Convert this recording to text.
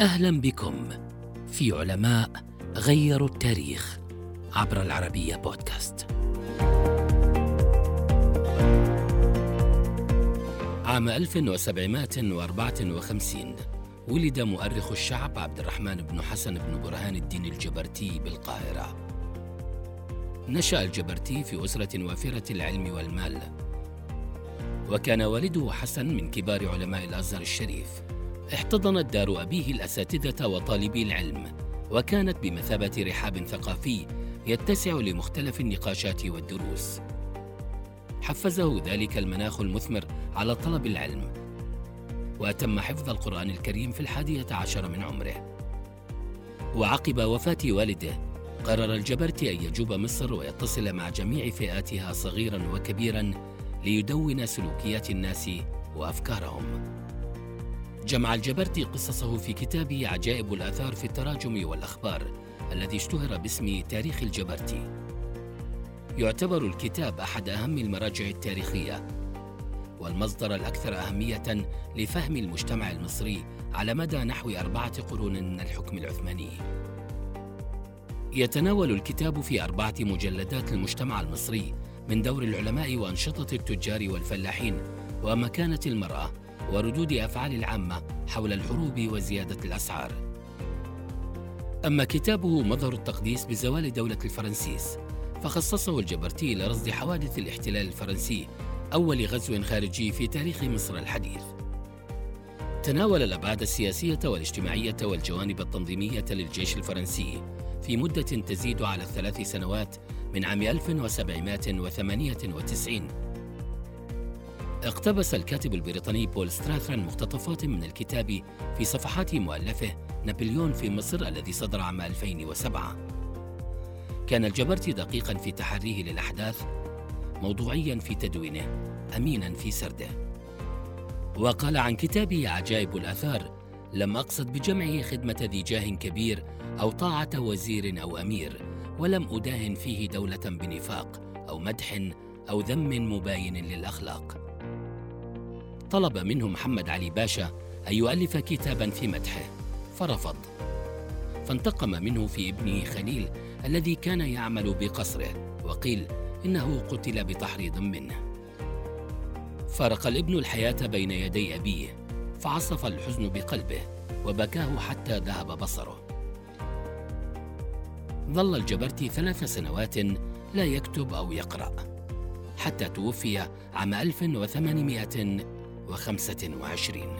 أهلا بكم في علماء غيروا التاريخ عبر العربية بودكاست. عام 1754 ولد مؤرخ الشعب عبد الرحمن بن حسن بن برهان الدين الجبرتي بالقاهرة. نشأ الجبرتي في أسرة وافرة العلم والمال، وكان والده حسن من كبار علماء الأزهر الشريف. احتضنت دار أبيه الأساتذة وطالبي العلم وكانت بمثابة رحاب ثقافي يتسع لمختلف النقاشات والدروس. حفزه ذلك المناخ المثمر على طلب العلم وأتم حفظ القرآن الكريم في الحادية عشر من عمره. وعقب وفاة والده قرر الجبرتي أن يجوب مصر ويتصل مع جميع فئاتها صغيرا وكبيرا ليدون سلوكيات الناس وأفكارهم. جمع الجبرتي قصصه في كتابه عجائب الآثار في التراجم والأخبار الذي اشتهر باسم تاريخ الجبرتي يعتبر الكتاب أحد أهم المراجع التاريخية والمصدر الأكثر أهمية لفهم المجتمع المصري على مدى نحو أربعة قرون من الحكم العثماني. يتناول الكتاب في أربعة مجلدات المجتمع المصري من دور العلماء وأنشطة التجار والفلاحين ومكانة المرأة وردود أفعال العامة حول الحروب وزيادة الأسعار. أما كتابه مظهر التقديس بزوال دولة الفرنسيس فخصصه الجبرتي لرصد حوادث الاحتلال الفرنسي أول غزو خارجي في تاريخ مصر الحديث. تناول الأبعاد السياسية والاجتماعية والجوانب التنظيمية للجيش الفرنسي في مدة تزيد على الثلاث سنوات من عام 1798 اقتبس الكاتب البريطاني بول ستراثرن مقتطفات من الكتاب في صفحات مؤلفه نابليون في مصر الذي صدر عام 2007 كان الجبرتي دقيقا في تحريه للأحداث موضوعيا في تدوينه أمينا في سرده. وقال عن كتابه عجائب الآثار لم أقصد بجمعه خدمة ذي جاه كبير أو طاعة وزير أو أمير ولم أداهن فيه دولة بنفاق أو مدح أو ذم مباين للأخلاق. طلب منه محمد علي باشا أن يؤلف كتابا في مدحه. فرفض. فانتقم منه في ابنه خليل الذي كان يعمل بقصره وقيل إنه قتل بتحريض منه. فارق الابن الحياة بين يدي أبيه فعصف الحزن بقلبه وبكاه حتى ذهب بصره. ظل الجبرتي ثلاث سنوات لا يكتب أو يقرأ. حتى توفي عام 1800 وخمسة وعشرين.